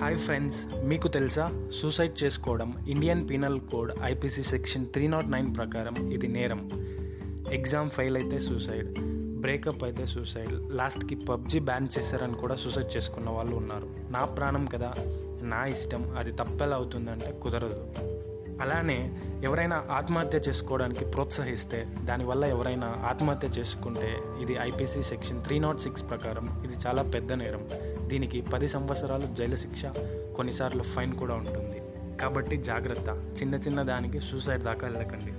Hi friends మీకు తెలుసా? Suicide చేసుకోవడం Indian penal code IPC section three not nine ప్రకారం ఇది నేరం. ఎగ్జామ్ ఫెయిల్ అయితే సూసైడ్ బ్రేకప్ అయితే సూసైడ్ లాస్ట్కి పబ్జి బ్యాన్ చేశారని కూడా సూసైడ్ చేసుకున్న వాళ్ళు ఉన్నారు. నా ప్రాణం కదా నా ఇష్టం అది తప్పెలా అవుతుందంటే కుదరదు. అలానే ఎవరైనా ఆత్మహత్య చేసుకోవడానికి ప్రోత్సహిస్తే దానివల్ల ఎవరైనా ఆత్మహత్య చేసుకుంటే ఇది IPC section three not six ప్రకారం ఇది చాలా పెద్ద నేరం. దీనికి పది సంవత్సరాలు జైలు శిక్ష కొన్నిసార్లు ఫైన్ కూడా ఉంటుంది. కాబట్టి జాగ్రత్త. చిన్న చిన్న దానికి సూసైడ్ దాకా వెళ్ళకండి.